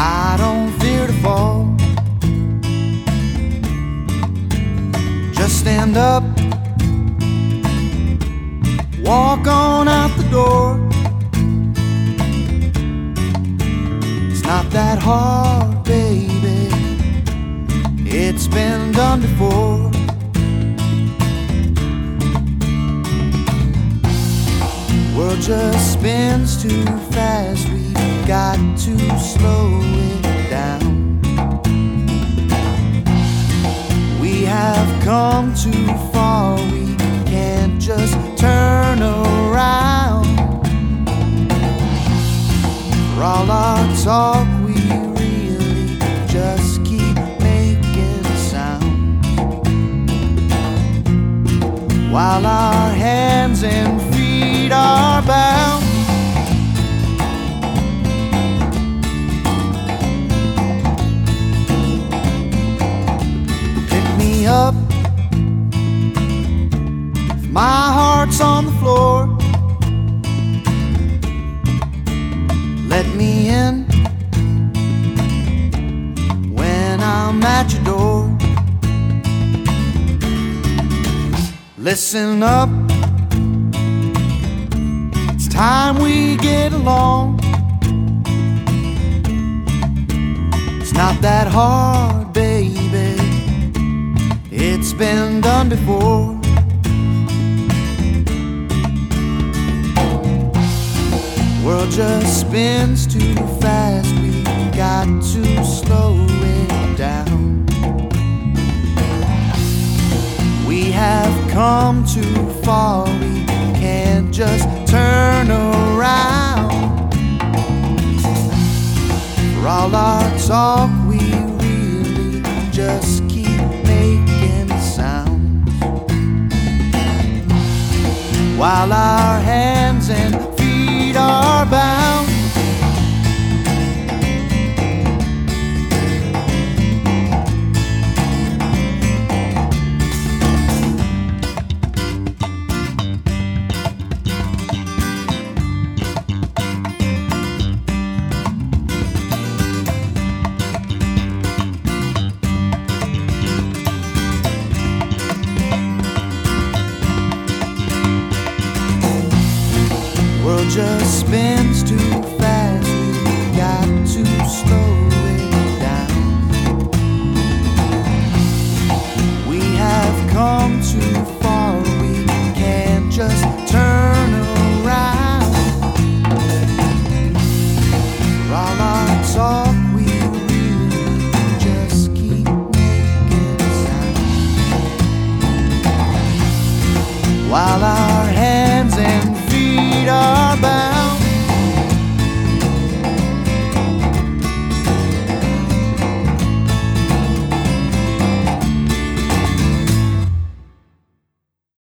I don't fear to fall. Just stand up, walk on out the door. It's not that hard, baby. It's been done before. world just spins too fast. Got to slow it down. We have come too far. We can't just turn around. For all our talk, we really just keep making sound. While our hands and feet are bound. Door. Listen up, it's time we get along. It's not that hard, baby, it's been done before. World just spins too fast. We got to come too far. We can't just turn around. For all our talk, we really just keep making sounds. While our hands and feet are bound. world just spins too fast. We got to slow it down. We have come too far. We can't just turn around. For all our talk, we really just keep making sound. While I